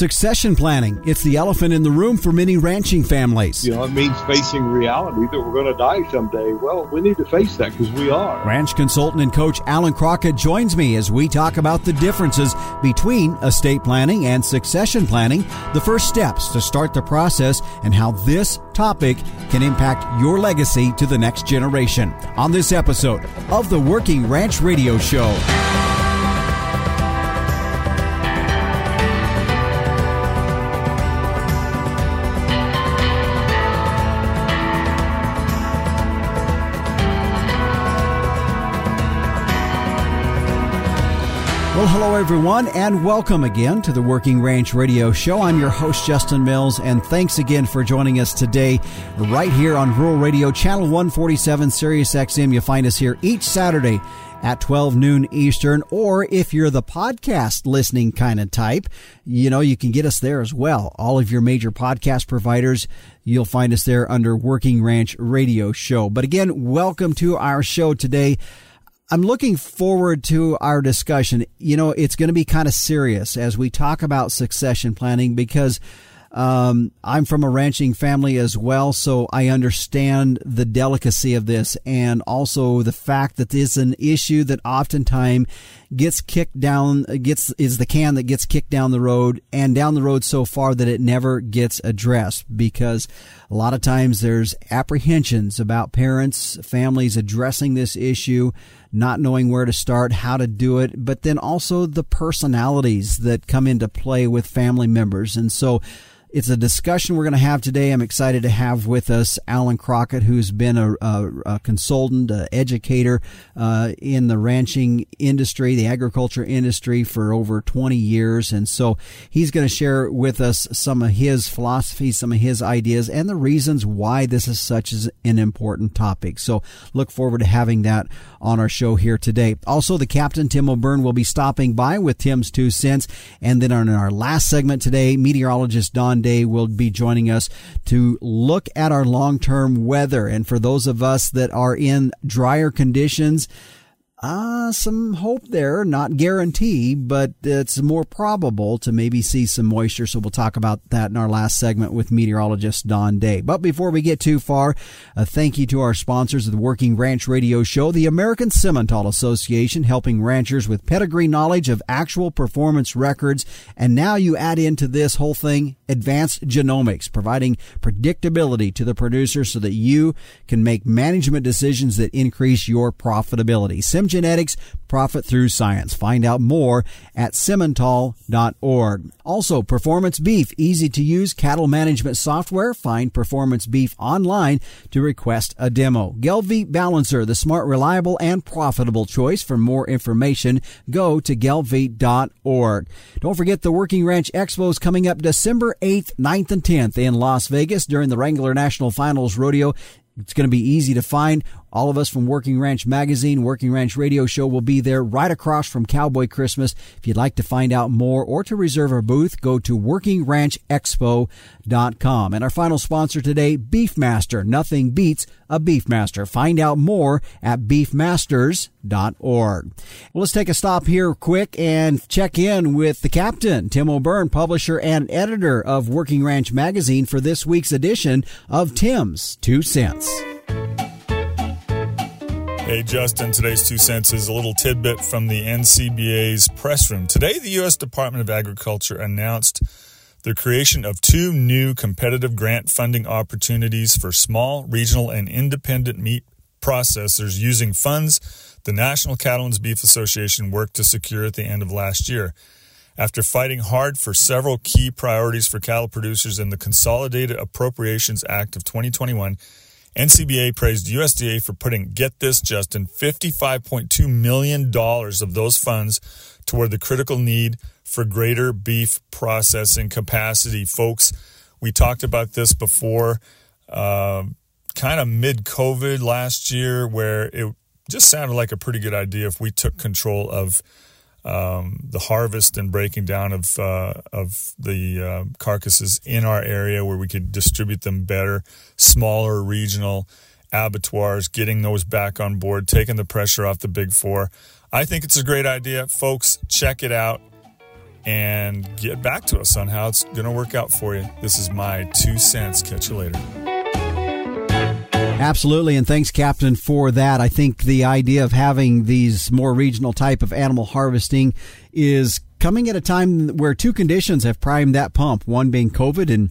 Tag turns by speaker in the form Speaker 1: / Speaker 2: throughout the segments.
Speaker 1: Succession planning. It's the elephant in the room for many ranching families.
Speaker 2: You know, it means facing reality that we're going to die someday. Well, we need to face that because we are.
Speaker 1: Ranch consultant and coach Alan Crockett joins me as we talk about the differences between estate planning and succession planning, the first steps to start the process, and how this topic can impact your legacy to the next generation. On this episode of the Working Ranch Radio Show. Well, hello everyone, and welcome again to the Working Ranch Radio Show. I'm your host, Justin Mills, and thanks again for joining us today right here on Rural Radio, Channel 147, Sirius XM. You find us here each Saturday at 12 noon Eastern, or if you're the podcast listening kind of type, you know, you can get us there as well. All of your major podcast providers, you'll find us there under Working Ranch Radio Show. But again, welcome to our show today. I'm looking forward to our discussion. You know, it's going to be kind of serious as we talk about succession planning because um, I'm from a ranching family as well, so I understand the delicacy of this and also the fact that this is an issue that oftentimes gets kicked down, gets is the can that gets kicked down the road and down the road so far that it never gets addressed because a lot of times there's apprehensions about parents, families addressing this issue not knowing where to start, how to do it, but then also the personalities that come into play with family members. And so it's a discussion we're going to have today. I'm excited to have with us Alan Crockett, who's been a, a, a consultant, an educator uh, in the ranching industry, the agriculture industry for over 20 years. And so he's going to share with us some of his philosophies, some of his ideas, and the reasons why this is such an important topic. So look forward to having that on our show here today. Also, the captain, Tim O'Byrne, will be stopping by with Tim's two cents. And then on our last segment today, meteorologist Don Day will be joining us to look at our long term weather. And for those of us that are in drier conditions, uh, some hope there, not guarantee, but it's more probable to maybe see some moisture. So we'll talk about that in our last segment with meteorologist Don Day. But before we get too far, a thank you to our sponsors of the Working Ranch Radio Show, the American Simmental Association, helping ranchers with pedigree knowledge of actual performance records. And now you add into this whole thing advanced genomics, providing predictability to the producer so that you can make management decisions that increase your profitability. Sim genetics, profit through science. Find out more at simmental.org. Also, Performance Beef, easy to use cattle management software. Find Performance Beef online to request a demo. Gelbvieh Balancer, the smart, reliable, and profitable choice. For more information, go to gelbvieh.org. Don't forget the Working Ranch Expo is coming up December 8th, 9th, and 10th in Las Vegas during the Wrangler National Finals Rodeo. It's going to be easy to find. All of us from Working Ranch Magazine, Working Ranch Radio Show will be there right across from Cowboy Christmas. If you'd like to find out more or to reserve a booth, go to workingranchexpo.com. And our final sponsor today, Beefmaster. Nothing beats a Beefmaster. Find out more at beefmasters.org. Well, let's take a stop here quick and check in with the captain, Tim O'Byrne, publisher and editor of Working Ranch Magazine for this week's edition of Tim's Two Cents.
Speaker 3: Hey, Justin, today's two cents is a little tidbit from the NCBA's press room. Today, the U.S. Department of Agriculture announced the creation of two new competitive grant funding opportunities for small, regional, and independent meat processors using funds the National Cattlemen's Beef Association worked to secure at the end of last year. After fighting hard for several key priorities for cattle producers in the Consolidated Appropriations Act of 2021, NCBA praised USDA for putting, get this, Justin, $55.2 million of those funds toward the critical need for greater beef processing capacity. Folks, we talked about this before, uh, kind of mid COVID last year, where it just sounded like a pretty good idea if we took control of um, the harvest and breaking down of uh, of the uh, carcasses in our area where we could distribute them better, smaller regional abattoirs, getting those back on board, taking the pressure off the big four. I think it's a great idea, folks. Check it out. and get back to us on how it's going to work out for you. This is my two cents. Catch you later.
Speaker 1: Absolutely, and thanks, Captain, for that. I think the idea of having these more regional type of animal harvesting is coming at a time where two conditions have primed that pump. One being COVID and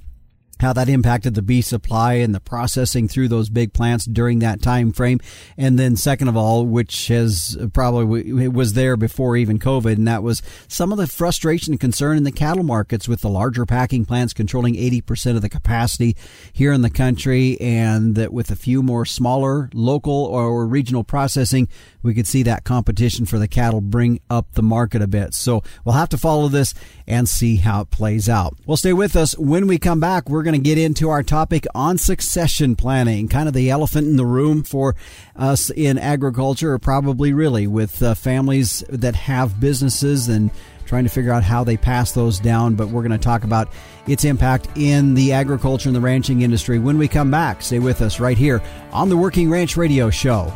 Speaker 1: how that impacted the beef supply and the processing through those big plants during that time frame. And then second of all which has probably was there before even covid and that was some of the frustration and concern in the cattle markets with the larger packing plants controlling 80% of the capacity here in the country and that with a few more smaller local or regional processing we could see that competition for the cattle bring up the market a bit. So we'll have to follow this and see how it plays out well stay with us when we come back we're going to get into our topic on succession planning, kind of the elephant in the room for us in agriculture, or probably really with uh, families that have businesses and trying to figure out how they pass those down. But we're going to talk about its impact in the agriculture and the ranching industry when we come back. Stay with us right here on the Working Ranch Radio Show.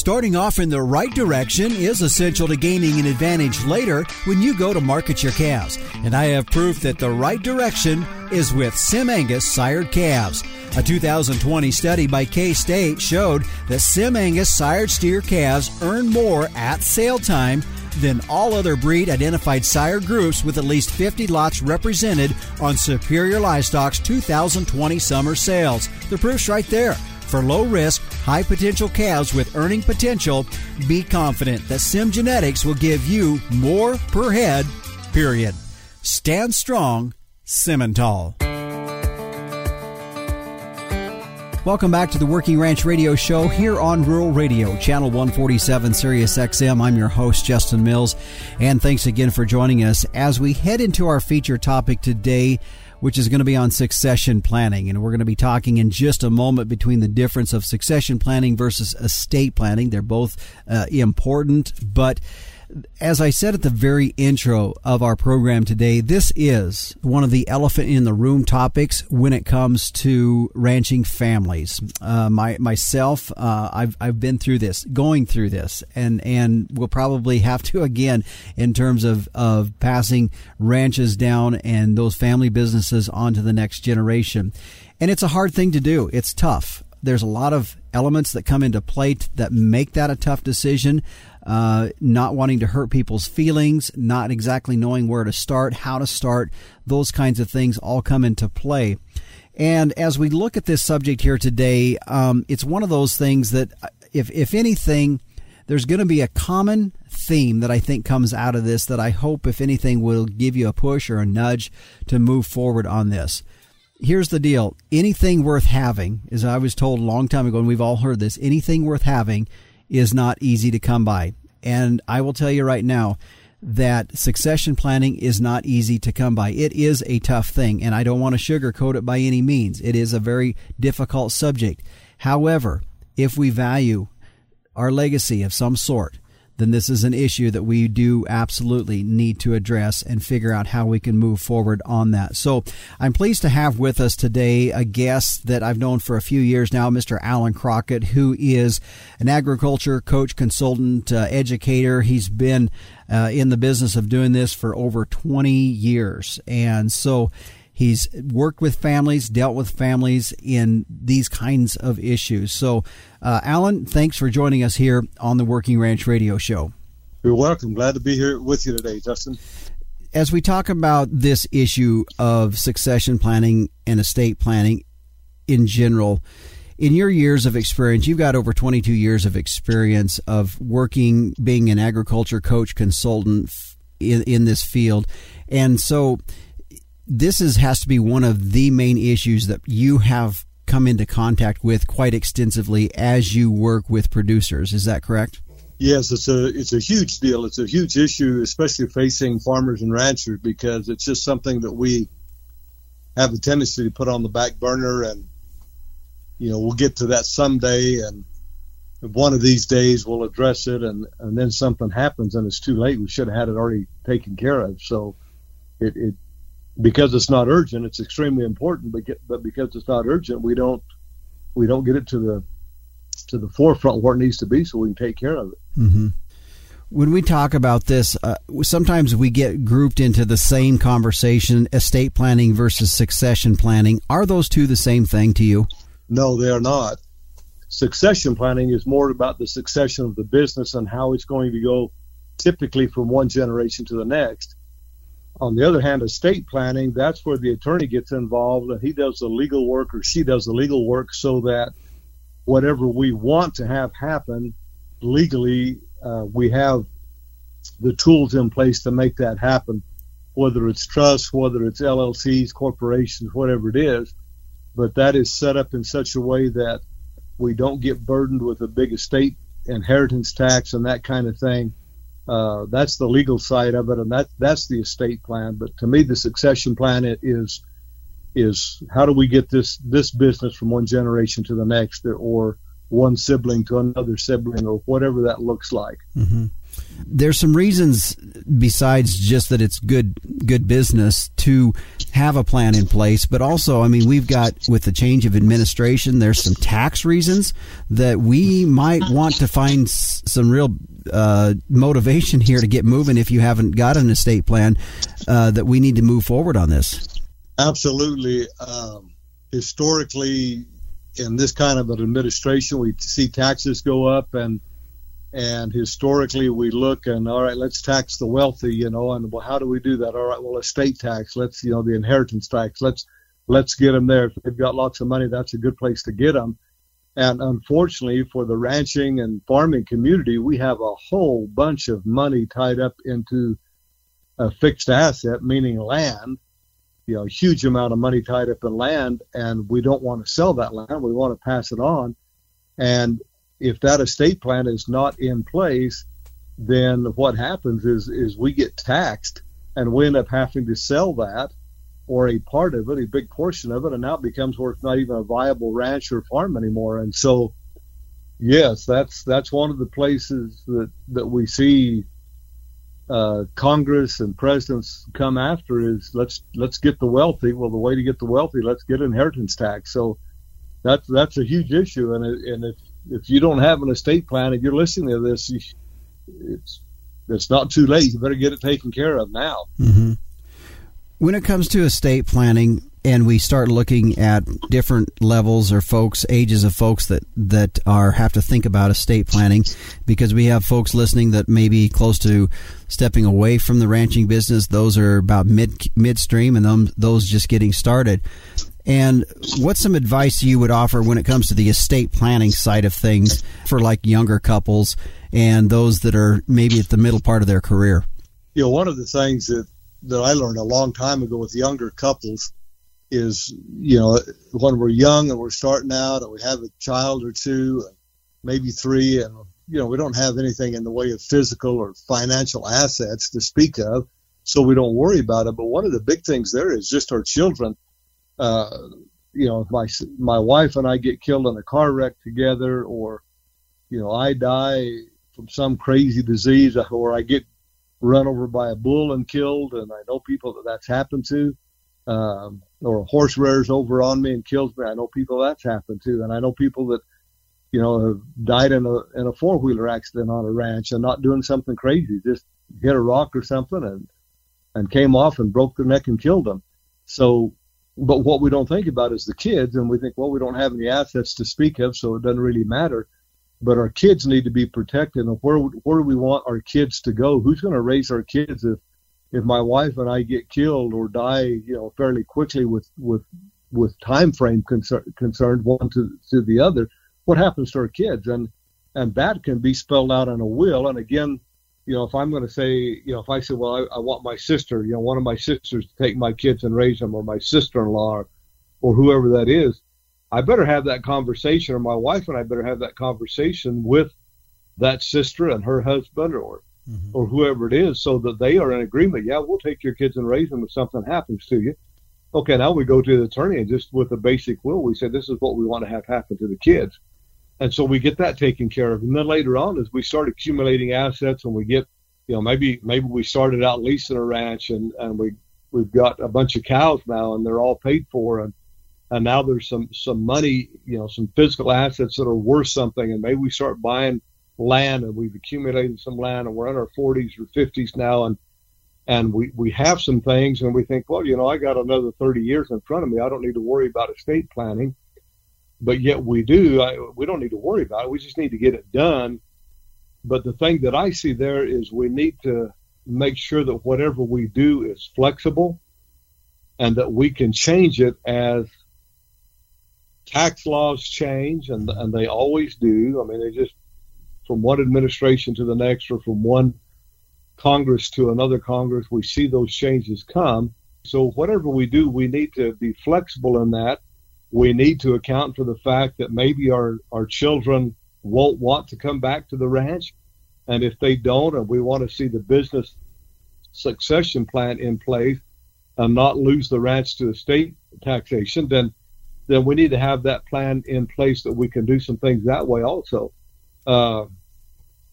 Speaker 1: Starting off in the right direction is essential to gaining an advantage later when you go to market your calves. And I have proof that the right direction is with Sim Angus sired calves. A 2020 study by K State showed that Sim Angus sired steer calves earn more at sale time than all other breed identified sire groups with at least 50 lots represented on Superior Livestock's 2020 summer sales. The proof's right there. For low risk, high potential calves with earning potential, be confident that Sim Genetics will give you more per head, period. Stand strong, Simmental. Welcome back to the Working Ranch Radio Show here on Rural Radio, Channel 147, Sirius XM. I'm your host, Justin Mills, and thanks again for joining us as we head into our feature topic today which is going to be on succession planning. And we're going to be talking in just a moment between the difference of succession planning versus estate planning. They're both uh, important, but as I said at the very intro of our program today, this is one of the elephant in the room topics when it comes to ranching families. Uh, my myself, uh, I've I've been through this, going through this, and and will probably have to again in terms of of passing ranches down and those family businesses on to the next generation. And it's a hard thing to do. It's tough. There's a lot of elements that come into play that make that a tough decision uh, not wanting to hurt people's feelings, not exactly knowing where to start, how to start, those kinds of things all come into play. And as we look at this subject here today, um, it's one of those things that, if, if anything, there's going to be a common theme that I think comes out of this that I hope, if anything, will give you a push or a nudge to move forward on this. Here's the deal anything worth having, as I was told a long time ago, and we've all heard this, anything worth having is not easy to come by. And I will tell you right now that succession planning is not easy to come by. It is a tough thing, and I don't want to sugarcoat it by any means. It is a very difficult subject. However, if we value our legacy of some sort, then this is an issue that we do absolutely need to address and figure out how we can move forward on that. So I'm pleased to have with us today a guest that I've known for a few years now, Mr. Alan Crockett, who is an agriculture coach, consultant, uh, educator. He's been uh, in the business of doing this for over 20 years. And so He's worked with families, dealt with families in these kinds of issues. So, uh, Alan, thanks for joining us here on the Working Ranch Radio Show.
Speaker 2: You're welcome. Glad to be here with you today, Justin.
Speaker 1: As we talk about this issue of succession planning and estate planning in general, in your years of experience, you've got over 22 years of experience of working, being an agriculture coach, consultant in, in this field. And so, this is has to be one of the main issues that you have come into contact with quite extensively as you work with producers. Is that correct?
Speaker 2: Yes, it's a it's a huge deal. It's a huge issue, especially facing farmers and ranchers, because it's just something that we have a tendency to put on the back burner, and you know we'll get to that someday, and one of these days we'll address it, and and then something happens, and it's too late. We should have had it already taken care of. So it, it because it's not urgent, it's extremely important. But, get, but because it's not urgent, we don't we don't get it to the to the forefront where it needs to be, so we can take care of it.
Speaker 1: Mm-hmm. When we talk about this, uh, sometimes we get grouped into the same conversation estate planning versus succession planning. Are those two the same thing to you?
Speaker 2: No, they are not. Succession planning is more about the succession of the business and how it's going to go typically from one generation to the next. On the other hand, estate planning, that's where the attorney gets involved and he does the legal work or she does the legal work so that whatever we want to have happen legally, uh, we have the tools in place to make that happen, whether it's trusts, whether it's LLCs, corporations, whatever it is. But that is set up in such a way that we don't get burdened with a big estate inheritance tax and that kind of thing. Uh, that's the legal side of it, and that that's the estate plan. But to me, the succession plan is is how do we get this this business from one generation to the next, or one sibling to another sibling, or whatever that looks like.
Speaker 1: Mm-hmm. There's some reasons besides just that it's good good business to have a plan in place, but also, I mean, we've got with the change of administration, there's some tax reasons that we might want to find some real uh, motivation here to get moving. If you haven't got an estate plan, uh, that we need to move forward on this.
Speaker 2: Absolutely. Um, historically, in this kind of an administration, we see taxes go up, and and historically we look and all right, let's tax the wealthy, you know, and well, how do we do that? All right, well, estate tax, let's you know, the inheritance tax, let's let's get them there. If they've got lots of money, that's a good place to get them. And unfortunately, for the ranching and farming community, we have a whole bunch of money tied up into a fixed asset, meaning land you know, a huge amount of money tied up in land, and we don't want to sell that land. We want to pass it on. And if that estate plan is not in place, then what happens is is we get taxed, and we end up having to sell that or a part of it, a big portion of it, and now it becomes worth not even a viable ranch or farm anymore. And so, yes, that's that's one of the places that that we see uh, Congress and presidents come after is let's let's get the wealthy. Well, the way to get the wealthy, let's get inheritance tax. So that's that's a huge issue. And it, and if if you don't have an estate plan and you're listening to this, you, it's it's not too late. You better get it taken care of now.
Speaker 1: Mm-hmm. When it comes to estate planning, and we start looking at different levels or folks ages of folks that that are have to think about estate planning because we have folks listening that may be close to stepping away from the ranching business those are about mid midstream and them, those just getting started. And what's some advice you would offer when it comes to the estate planning side of things for like younger couples and those that are maybe at the middle part of their career?
Speaker 2: You know one of the things that that I learned a long time ago with younger couples is you know when we're young and we're starting out and we have a child or two maybe three and you know we don't have anything in the way of physical or financial assets to speak of so we don't worry about it. But one of the big things there is just our children uh, you know my my wife and I get killed in a car wreck together or you know I die from some crazy disease or I get run over by a bull and killed and I know people that that's happened to um, or a horse rears over on me and kills me. I know people that's happened to, and I know people that you know have died in a in a four wheeler accident on a ranch and not doing something crazy, just hit a rock or something and and came off and broke their neck and killed them. So, but what we don't think about is the kids, and we think, well, we don't have any assets to speak of, so it doesn't really matter. But our kids need to be protected, and where where do we want our kids to go? Who's going to raise our kids if if my wife and I get killed or die, you know, fairly quickly with with with time frame concern, concerned one to to the other, what happens to our kids? And and that can be spelled out in a will. And again, you know, if I'm going to say, you know, if I say, well, I, I want my sister, you know, one of my sisters to take my kids and raise them, or my sister-in-law, or, or whoever that is, I better have that conversation, or my wife and I better have that conversation with that sister and her husband, or mm-hmm. or whoever it is so that they are in agreement. Yeah, we'll take your kids and raise them if something happens to you. Okay, now we go to the attorney and just with a basic will, we say this is what we want to have happen to the kids. And so we get that taken care of. And then later on, as we start accumulating assets and we get, you know, maybe maybe we started out leasing a ranch and, and we we've got a bunch of cows now and they're all paid for and and now there's some some money, you know, some physical assets that are worth something and maybe we start buying land and we've accumulated some land and we're in our 40s or 50s now and and we, we have some things and we think, well, you know, I got another 30 years in front of me. I don't need to worry about estate planning. But yet we do. I, we don't need to worry about it. We just need to get it done. But the thing that I see there is we need to make sure that whatever we do is flexible and that we can change it as tax laws change, and, and they always do. I mean, they just from one administration to the next or from one Congress to another Congress, we see those changes come. So whatever we do, we need to be flexible in that. We need to account for the fact that maybe our, our children won't want to come back to the ranch. And if they don't, and we want to see the business succession plan in place and not lose the ranch to estate taxation, then then we need to have that plan in place that we can do some things that way also. Uh,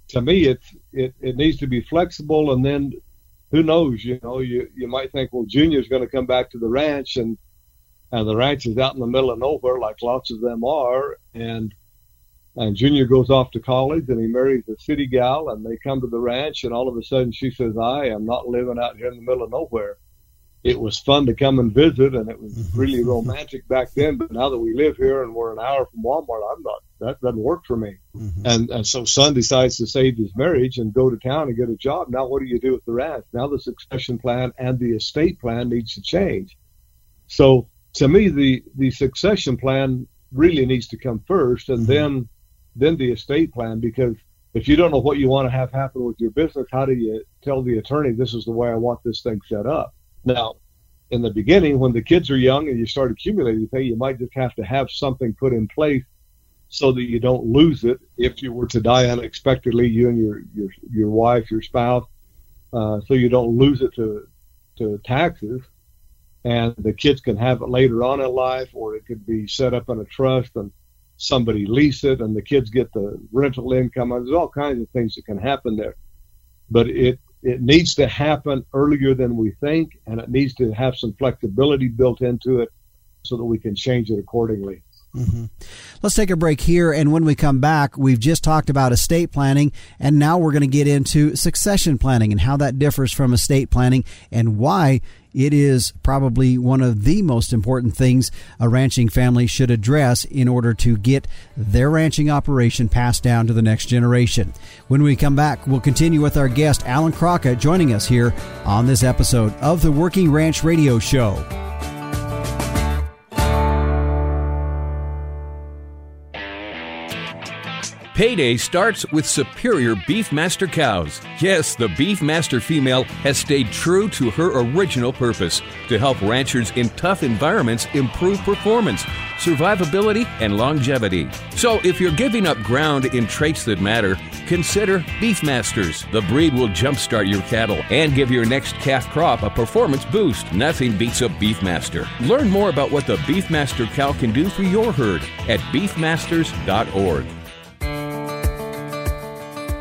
Speaker 2: to me, it's it, it needs to be flexible, and then who knows? You know, you you might think, well, Junior's going to come back to the ranch, and and the ranch is out in the middle of nowhere, like lots of them are, and and Junior goes off to college, and he marries a city gal, and they come to the ranch, and all of a sudden she says, "I am not living out here in the middle of nowhere." It was fun to come and visit, and it was mm-hmm. really romantic back then. But now that we live here and we're an hour from Walmart, I'm not that doesn't work for me. Mm-hmm. And and so son decides to save his marriage and go to town and get a job. Now what do you do with the ranch? Now the succession plan and the estate plan needs to change. So to me the the succession plan really needs to come first and mm-hmm. then then the estate plan because if you don't know what you want to have happen with your business, how do you tell the attorney this is the way I want this thing set up? Now, in the beginning, when the kids are young and you start accumulating you might just have to have something put in place so that you don't lose it if you were to die unexpectedly, you and your your your wife, your spouse, uh, so you don't lose it to to taxes, and the kids can have it later on in life, or it could be set up in a trust and somebody lease it, and the kids get the rental income. There's all kinds of things that can happen there, but it it needs to happen earlier than we think, and it needs to have some flexibility built into it so that we can change it accordingly.
Speaker 1: Mm-hmm. Let's take a break here. And when we come back, we've just talked about estate planning, and now we're going to get into succession planning and how that differs from estate planning and why it is probably one of the most important things a ranching family should address in order to get their ranching operation passed down to the next generation. When we come back, we'll continue with our guest, Alan Crockett, joining us here on this episode of the Working Ranch Radio Show.
Speaker 4: Payday starts with superior Beefmaster cows. Yes, the Beefmaster female has stayed true to her original purpose to help ranchers in tough environments improve performance, survivability, and longevity. So, if you're giving up ground in traits that matter, consider Beefmasters. The breed will jumpstart your cattle and give your next calf crop a performance boost. Nothing beats a Beefmaster. Learn more about what the Beefmaster cow can do for your herd at beefmasters.org.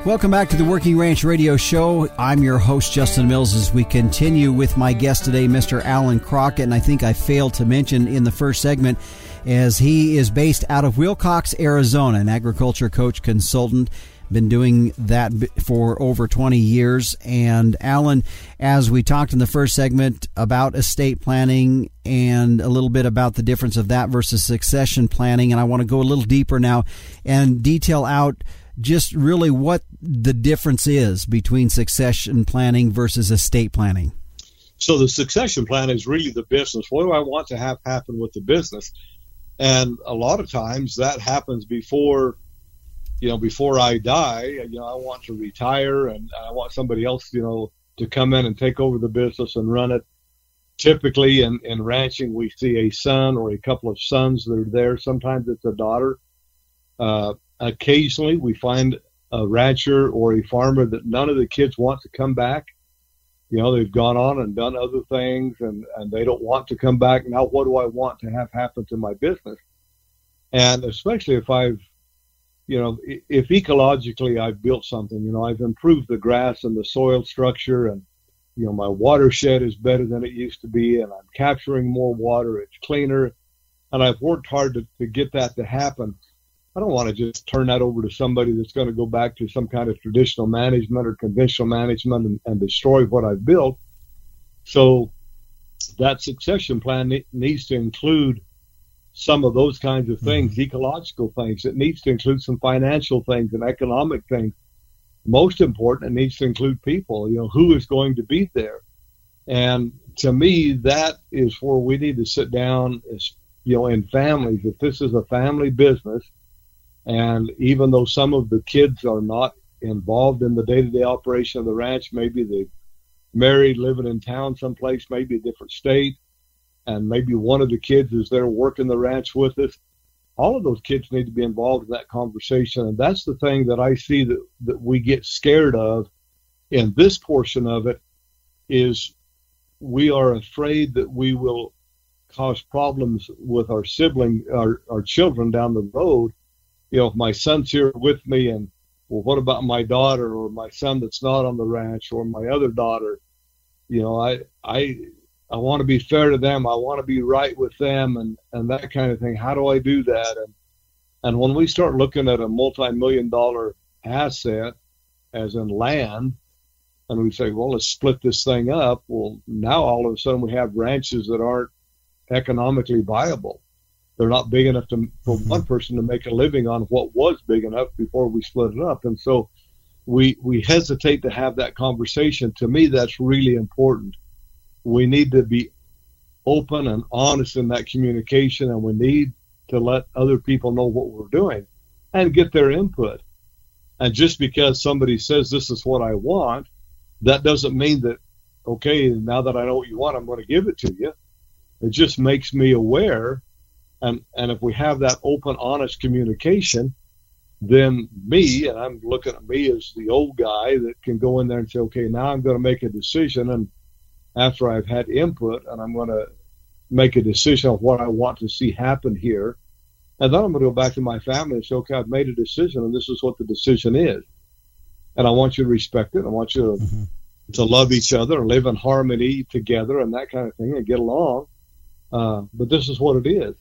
Speaker 1: Welcome back to the Working Ranch Radio Show. I'm your host, Justin Mills, as we continue with my guest today, Mr. Alan Crockett. And I think I failed to mention in the first segment, as he is based out of Willcox, Arizona, an agriculture coach consultant. Been doing that for over 20 years. And Alan, as we talked in the first segment about estate planning and a little bit about the difference of that versus succession planning, and I want to go a little deeper now and detail out just really what the difference is between succession planning versus estate planning.
Speaker 2: So the succession plan is really the business. What do I want to have happen with the business? And a lot of times that happens before, you know, before I die. You know, I want to retire and I want somebody else, you know, to come in and take over the business and run it. Typically in, in ranching, we see a son or a couple of sons that are there. Sometimes it's a daughter. Uh, occasionally we find a rancher or a farmer that none of the kids want to come back. You know, they've gone on and done other things and, and they don't want to come back. Now, what do I want to have happen to my business? And especially if I've, you know, if ecologically I've built something, you know, I've improved the grass and the soil structure and, you know, my watershed is better than it used to be and I'm capturing more water. It's cleaner. And I've worked hard to, to get that to happen I don't want to just turn that over to somebody that's going to go back to some kind of traditional management or conventional management and, and destroy what I've built. So that succession plan needs to include some of those kinds of things, mm-hmm. ecological things. It needs to include some financial things and economic things. Most important, it needs to include people. You know, who is going to be there? And to me, that is where we need to sit down, as you know, in families. If this is a family business, and even though some of the kids are not involved in the day-to-day operation of the ranch, maybe they're married, living in town someplace, maybe a different state, and maybe one of the kids is there working the ranch with us. All of those kids need to be involved in that conversation, and that's the thing that I see that that we get scared of in this portion of it is we are afraid that we will cause problems with our sibling, our, our children down the road. You know, if my son's here with me and well, what about my daughter or my son that's not on the ranch or my other daughter? You know, I, I, I want to be fair to them. I want to be right with them and, and that kind of thing. How do I do that? And, and when we start looking at a multi-million dollar asset as in land, and we say, well, let's split this thing up. Well, now all of a sudden we have ranches that aren't economically viable. They're not big enough to, for mm-hmm. one person to make a living on what was big enough before we split it up. And so we, we hesitate to have that conversation. To me, that's really important. We need to be open and honest in that communication, and we need to let other people know what we're doing and get their input. And just because somebody says this is what I want, that doesn't mean that, okay, now that I know what you want, I'm going to give it to you. It just makes me aware. And, and if we have that open, honest communication, then me, and I'm looking at me as the old guy that can go in there and say, okay, now I'm going to make a decision. And after I've had input, and I'm going to make a decision on what I want to see happen here. And then I'm going to go back to my family and say, okay, I've made a decision, and this is what the decision is and I want you to respect it. I want you to, mm-hmm. to love each other and live in harmony together and that kind of thing and get along. Uh, but this is what it is.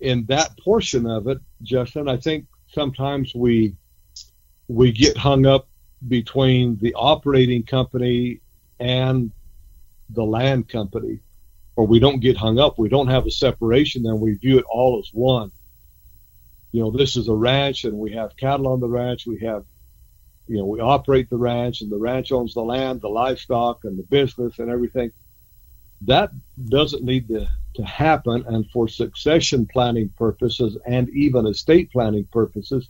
Speaker 2: In that portion of it, Justin, I think sometimes we we get hung up between the operating company and the land company, or we don't get hung up. We don't have a separation, then we view it all as one. You know, this is a ranch, and we have cattle on the ranch. We have you know, we operate the ranch and the ranch owns the land, the livestock and the business and everything. That doesn't need to, to happen. And for succession planning purposes and even estate planning purposes,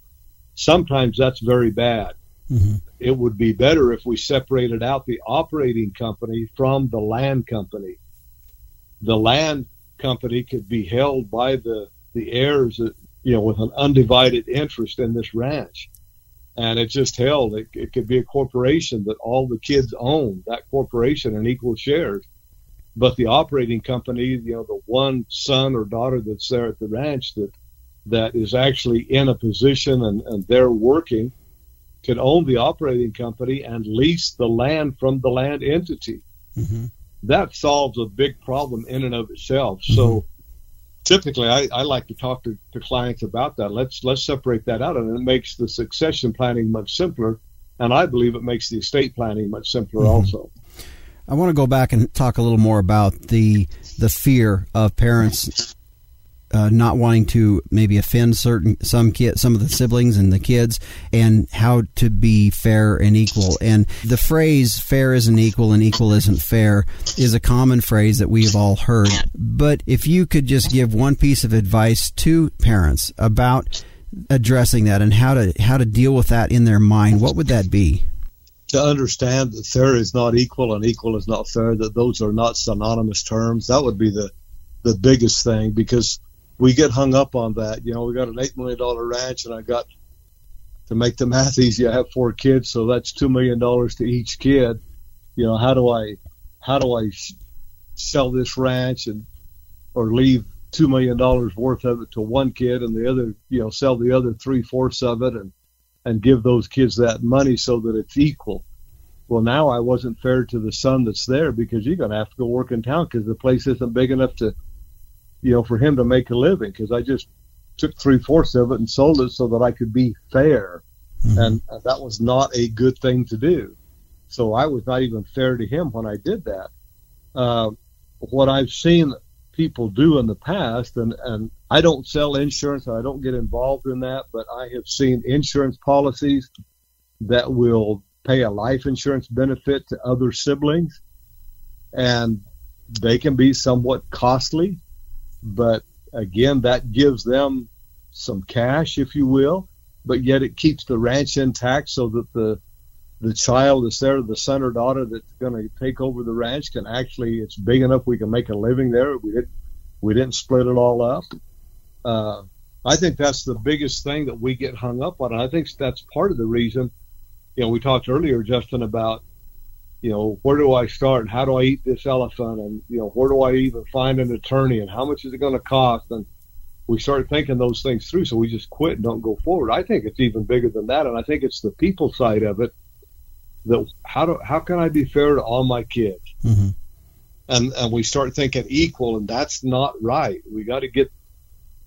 Speaker 2: sometimes that's very bad. Mm-hmm. It would be better if we separated out the operating company from the land company. The land company could be held by the, the heirs, you know, with an undivided interest in this ranch and it's just held. It, it could be a corporation that all the kids own that corporation in equal shares. But the operating company, you know, the one son or daughter that's there at the ranch that that is actually in a position and, and they're working can own the operating company and lease the land from the land entity. Mm-hmm. That solves a big problem in and of itself. Mm-hmm. So typically I, I like to talk to, to clients about that. Let's let's separate that out, and it makes the succession planning much simpler, and I believe it makes the estate planning much simpler mm-hmm. also.
Speaker 1: I want to go back and talk a little more about the the fear of parents uh, not wanting to maybe offend certain some kid some of the siblings and the kids and how to be fair and equal. And the phrase fair isn't equal and equal isn't fair is a common phrase that we have all heard. But if you could just give one piece of advice to parents about addressing that and how to how to deal with that in their mind what would that be
Speaker 2: to understand that fair is not equal and equal is not fair that those are not synonymous terms that would be the the biggest thing because we get hung up on that. You know, we got an eight million dollar ranch, and I got to make the math easy. I have four kids, so that's two million dollars to each kid. You know, how do I how do I sell this ranch and or leave two million dollars worth of it to one kid and the other, you know, sell the other three fourths of it and and give those kids that money so that it's equal. Well, now I wasn't fair to the son that's there because you're going to have to go work in town because the place isn't big enough to you know, for him to make a living because I just took three fourths of it and sold it so that I could be fair, mm-hmm. and, and that was not a good thing to do. So I was not even fair to him when I did that. Uh, what I've seen people do in the past, and, and I don't sell insurance, I don't get involved in that, but I have seen insurance policies that will pay a life insurance benefit to other siblings, and they can be somewhat costly, but again, that gives them some cash, if you will, but yet it keeps the ranch intact so that the the child that's there, the son or daughter that's going to take over the ranch can actually, it's big enough we can make a living there. We didn't, we didn't split it all up. Uh, I think that's the biggest thing that we get hung up on. And I think that's part of the reason, you know, we talked earlier, Justin, about, you know, where do I start and how do I eat this elephant and, you know, where do I even find an attorney and how much is it going to cost? And we start thinking those things through. So we just quit and don't go forward. I think it's even bigger than that. And I think it's the people side of it that how do how can I be fair to all my kids? Mm-hmm. And and we start thinking equal, and that's not right. We got to get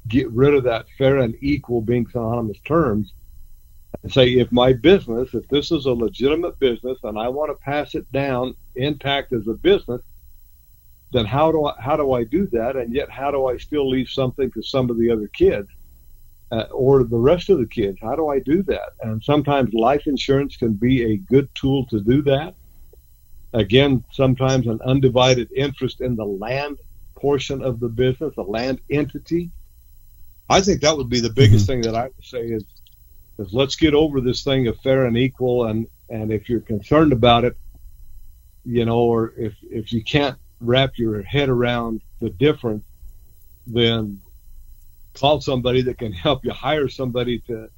Speaker 2: get rid of that fair and equal being synonymous terms, and say if my business, if this is a legitimate business, and I want to pass it down intact as a business, then how do I how do I do that? And yet how do I still leave something to some of the other kids? uh, or the rest of the kids. How do I do that? And sometimes life insurance can be a good tool to do that. Again, sometimes an undivided interest in the land portion of the business, a land entity. I think that would be the biggest mm-hmm. thing that I would say is, is let's get over this thing of fair and equal. And, and if you're concerned about it, you know, or if, if you can't wrap your head around the difference, then call somebody that can help you hire somebody to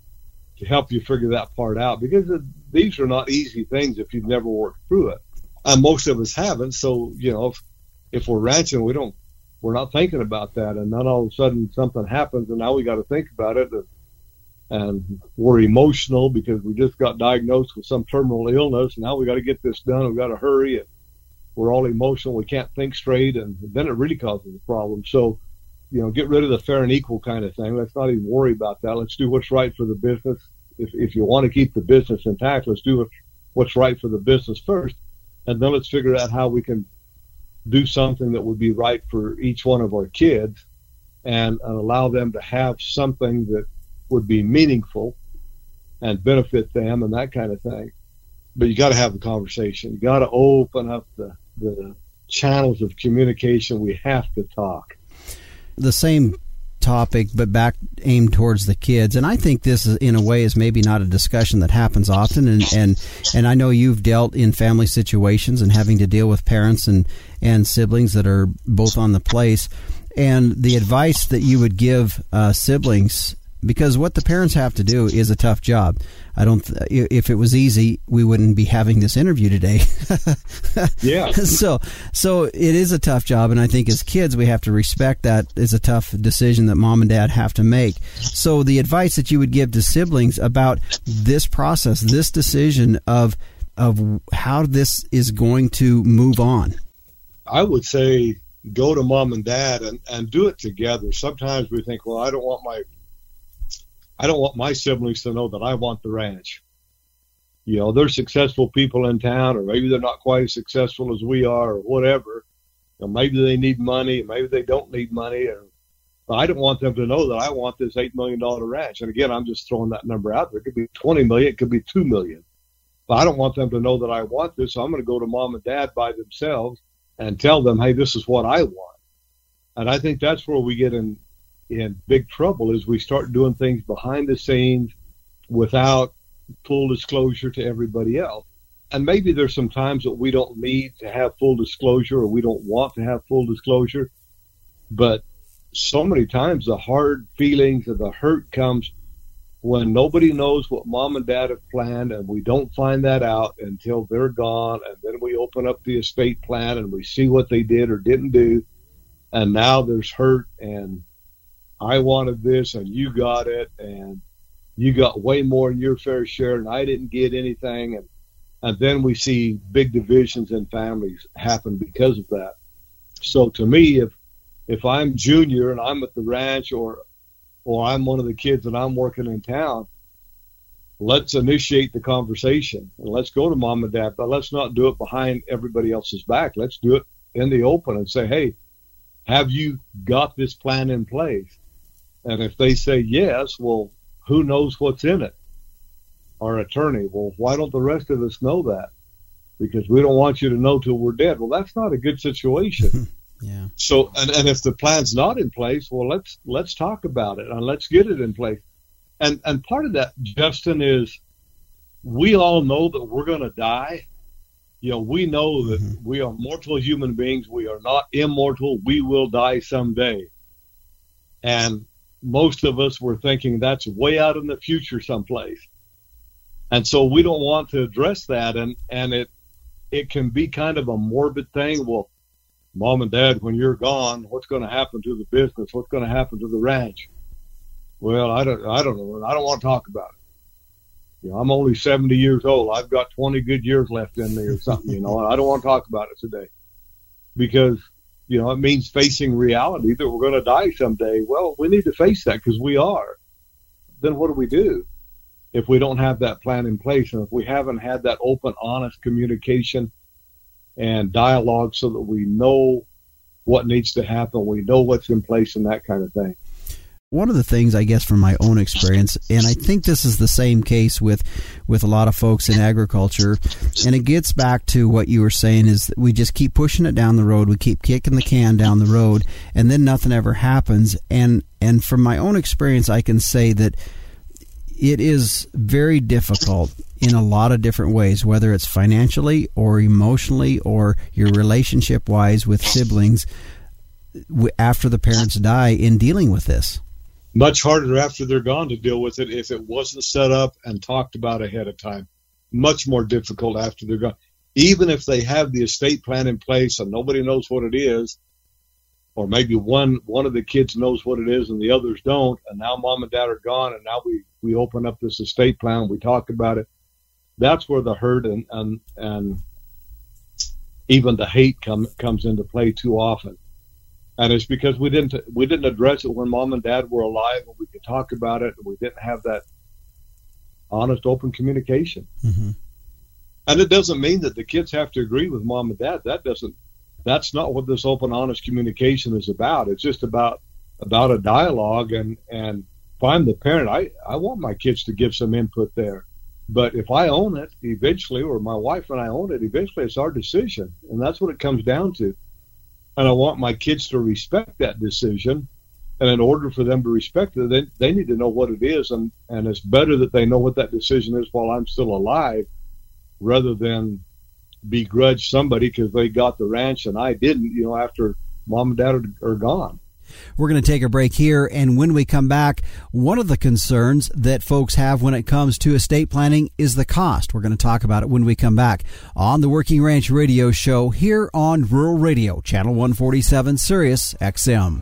Speaker 2: to help you figure that part out because these are not easy things if you've never worked through it and most of us haven't so you know if, if we're ranching we don't we're not thinking about that and then all of a sudden something happens and now we got to think about it and, and we're emotional because we just got diagnosed with some terminal illness and now we got to get this done We've got to hurry and we're all emotional we can't think straight and then it really causes a problem so you know, get rid of the fair and equal kind of thing. Let's not even worry about that. Let's do what's right for the business. If, if you want to keep the business intact, let's do what's right for the business first. And then let's figure out how we can do something that would be right for each one of our kids and, and allow them to have something that would be meaningful and benefit them and that kind of thing. But you got to have the conversation. You got to open up the, the channels of communication. We have to talk
Speaker 1: the same topic, but back aimed towards the kids. And I think this, is, in a way, is maybe not a discussion that happens often. And and and I know you've dealt in family situations and having to deal with parents and and siblings that are both on the place. And the advice that you would give uh, siblings because what the parents have to do is a tough job. I don't. If it was easy, we wouldn't be having this interview today.
Speaker 2: yeah.
Speaker 1: So, so it is a tough job, and I think as kids, we have to respect that is a tough decision that mom and dad have to make. So, the advice that you would give to siblings about this process, this decision of of how this is going to move on,
Speaker 2: I would say go to mom and dad and, and do it together. Sometimes we think, well, I don't want my I don't want my siblings to know that I want the ranch. You know, they're successful people in town, or maybe they're not quite as successful as we are, or whatever. You know, maybe they need money, maybe they don't need money. Or, I don't want them to know that I want this eight million dollar ranch. And again, I'm just throwing that number out there. It could be twenty million, it could be two million. But I don't want them to know that I want this. So I'm going to go to mom and dad by themselves and tell them, hey, this is what I want. And I think that's where we get in in big trouble is we start doing things behind the scenes without full disclosure to everybody else. And maybe there's some times that we don't need to have full disclosure or we don't want to have full disclosure. But so many times the hard feelings and the hurt comes when nobody knows what mom and dad have planned and we don't find that out until they're gone and then we open up the estate plan and we see what they did or didn't do and now there's hurt and I wanted this and you got it and you got way more than your fair share and I didn't get anything and and then we see big divisions in families happen because of that. So to me if if I'm junior and I'm at the ranch or or I'm one of the kids and I'm working in town, let's initiate the conversation and let's go to mom and dad, but let's not do it behind everybody else's back. Let's do it in the open and say, hey, have you got this plan in place? And if they say yes, well, who knows what's in it? Our attorney, well, why don't the rest of us know that? Because we don't want you to know till we're dead. Well, that's not a good situation.
Speaker 1: yeah.
Speaker 2: So, and, and if the plan's not in place, well, let's let's talk about it and let's get it in place. And and part of that, Justin, is we all know that we're going to die. You know, we know that mm-hmm. we are mortal human beings. We are not immortal. We will die someday. And most of us were thinking that's way out in the future someplace. And so we don't want to address that. And, and it, it can be kind of a morbid thing. Well, mom and dad, when you're gone, what's to happen to the business? What's to happen to the ranch? Well, I don't, I don't know. I don't want to talk about it. You know, I'm only 70 years old. I've got 20 good years left in me or something, you know, I don't want to talk about it today because you know, it means facing reality that we're going to die someday. Well, we need to face that because we are. Then what do we do if we don't have that plan in place and if we haven't had that open, honest communication and dialogue so that we know what needs to happen, we know what's in place and that kind of thing
Speaker 1: one of the things I guess from my own experience, and I think this is the same case with with a lot of folks in agriculture, and it gets back to what you were saying is that we just keep pushing it down the road, we keep kicking the can down the road, and then nothing ever happens. And and from my own experience, I can say that it is very difficult in a lot of different ways, whether it's financially or emotionally or your relationship wise with siblings after the parents die in dealing with this
Speaker 2: much harder after they're gone to deal with it if it wasn't set up and talked about ahead of time. Much more difficult after they're gone. Even if they have the estate plan in place and nobody knows what it is, or maybe one one of the kids knows what it is and the others don't, and now mom and dad are gone, and now we we open up this estate plan, and we talk about it. That's where the hurt and and and even the hate come comes into play too often and it's because we didn't we didn't address it when mom and dad were alive and we could talk about it and we didn't have that honest open communication. Mm-hmm. and it doesn't mean that the kids have to agree with mom and dad. That doesn't that's not what this open honest communication is about. It's just about about a dialogue and and if i'm the parent i i want my kids to give some input there. But if i own it eventually or my wife and i own it eventually it's our decision. And that's what it comes down to and I want my kids to respect that decision. And in order for them to respect it, they, they need to know what it is, and, and it's better that they know what that decision is while I'm still alive, rather than begrudge somebody because they got the ranch and I didn't. You know, after mom and dad are, are gone.
Speaker 1: We're going to take a break here, and when we come back, one of the concerns that folks have when it comes to estate planning is the cost. We're going to talk about it when we come back on the Working Ranch Radio Show here on Rural Radio, Channel 147, Sirius XM.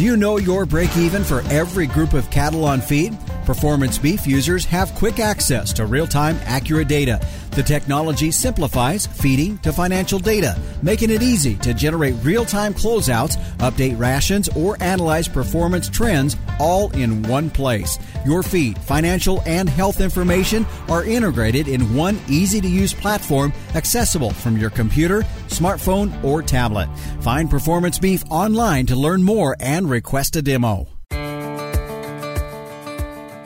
Speaker 1: Do you know your break even for every group of cattle on feed? Performance Beef users have quick access to real time, accurate data. The technology simplifies feeding to financial data, making it easy to generate real time closeouts, update rations, or analyze performance trends all in one place. Your feed, financial, and health information are integrated in one easy to use platform accessible from your computer, smartphone, or tablet. Find Performance Beef online to learn more and request a demo.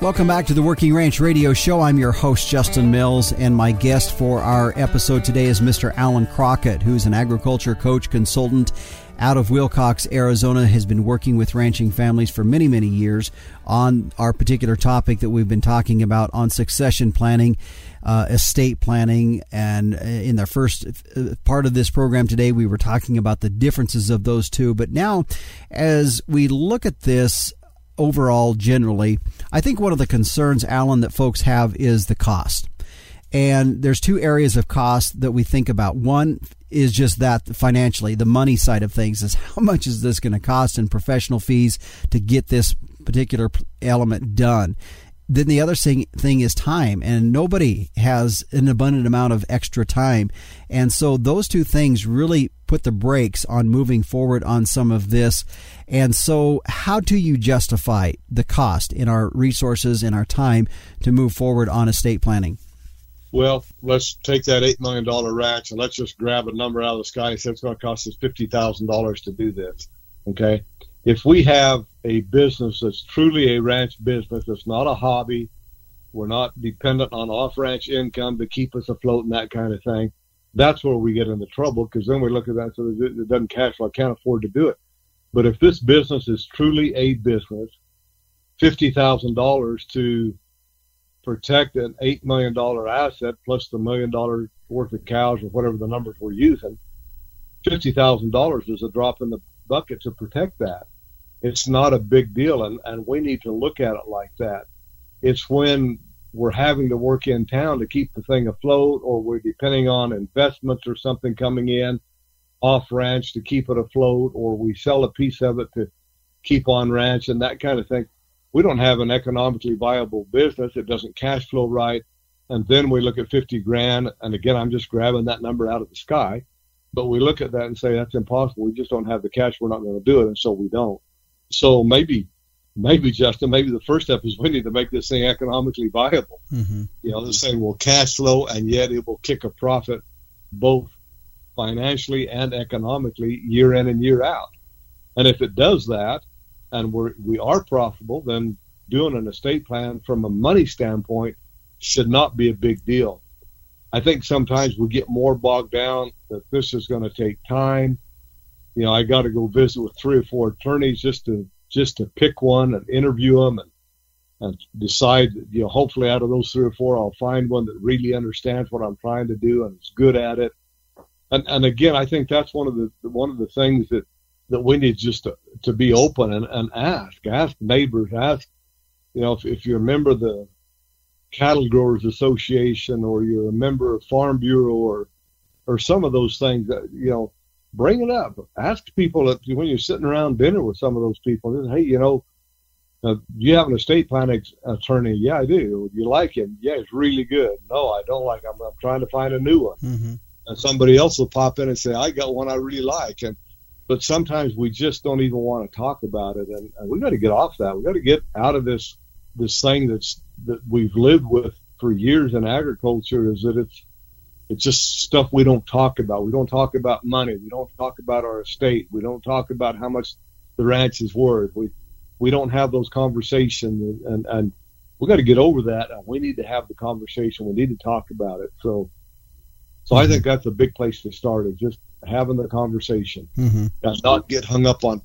Speaker 1: Welcome back to the Working Ranch Radio Show. I'm your host, Justin Mills, and my guest for our episode today is Mr. Alan Crockett, who's an agriculture coach consultant out of Willcox, Arizona, has been working with ranching families for many, many years on our particular topic that we've been talking about on succession planning, uh, estate planning. And uh, in the first uh, part of this program today, we were talking about the differences of those two. But now, as we look at this overall, generally, I think one of the concerns, Alan, that folks have is the cost. And there's two areas of cost that we think about. One is just that financially, the money side of things is how much is this going to cost in professional fees to get this particular element done. Then the other thing, thing is time, and nobody has an abundant amount of extra time. And so those two things really put the brakes on moving forward on some of this. And so, how do you justify the cost in our resources and our time to move forward on estate planning?
Speaker 2: Well, let's take that $8 million ranch and let's just grab a number out of the sky and say it's going to cost us $50,000 to do this. Okay. If we have a business that's truly a ranch business, it's not a hobby, we're not dependent on off ranch income to keep us afloat and that kind of thing, that's where we get into trouble because then we look at that and so it doesn't cash flow. I can't afford to do it. But if this business is truly a business, $50,000 to protect an eight million dollar asset plus the million dollar worth of cows or whatever the numbers we're using, fifty thousand dollars is a drop in the bucket to protect that. It's not a big deal, and, and we need to look at it like that. It's when we're having to work in town to keep the thing afloat, or we're depending on investments or something coming in off ranch to keep it afloat, or we sell a piece of it to keep on ranch and that kind of thing we don't have an economically viable business. It doesn't cash flow right. And then we look at 50 grand. And again, I'm just grabbing that number out of the sky. But we look at that and say, that's impossible. We just don't have the cash. We're not going to do it. And so we don't. So maybe, maybe Justin, maybe the first step is we need to make this thing economically viable. Mm-hmm. You know, this thing will cash flow and yet it will kick a profit both financially and economically year in and year out. And if it does that, and we're, we are profitable, then doing an estate plan from a money standpoint should not be a big deal. I think sometimes we get more bogged down that this is going to take time. You know, I got to go visit with three or four attorneys just to just to pick one and interview them and and decide. You know, hopefully out of those three or four, I'll find one that really understands what I'm trying to do and is good at it. And and again, I think that's one of the one of the things that that we need just to, to be open and, and ask, ask neighbors, ask, you know, if, if you're a member of the Cattle Growers Association or you're a member of Farm Bureau or, or some of those things, that, you know, bring it up. Ask people that when you're sitting around dinner with some of those people, hey, you know, uh, do you have an estate planning attorney? Yeah, I do. Do you like him? Yeah, it's really good. No, I don't like him. I'm, I'm trying to find a new one. Mm-hmm. And somebody else will pop in and say, I got one I really like. And but sometimes we just don't even want to talk about it, and, and we got to get off that. We got to get out of this this thing that's that we've lived with for years in agriculture. Is that it's it's just stuff we don't talk about. We don't talk about money. We don't talk about our estate. We don't talk about how much the ranch is worth. We we don't have those conversations, and and we got to get over that. And we need to have the conversation. We need to talk about it. So so I think that's a big place to start. Is just having the conversation mm-hmm. and not get hung up on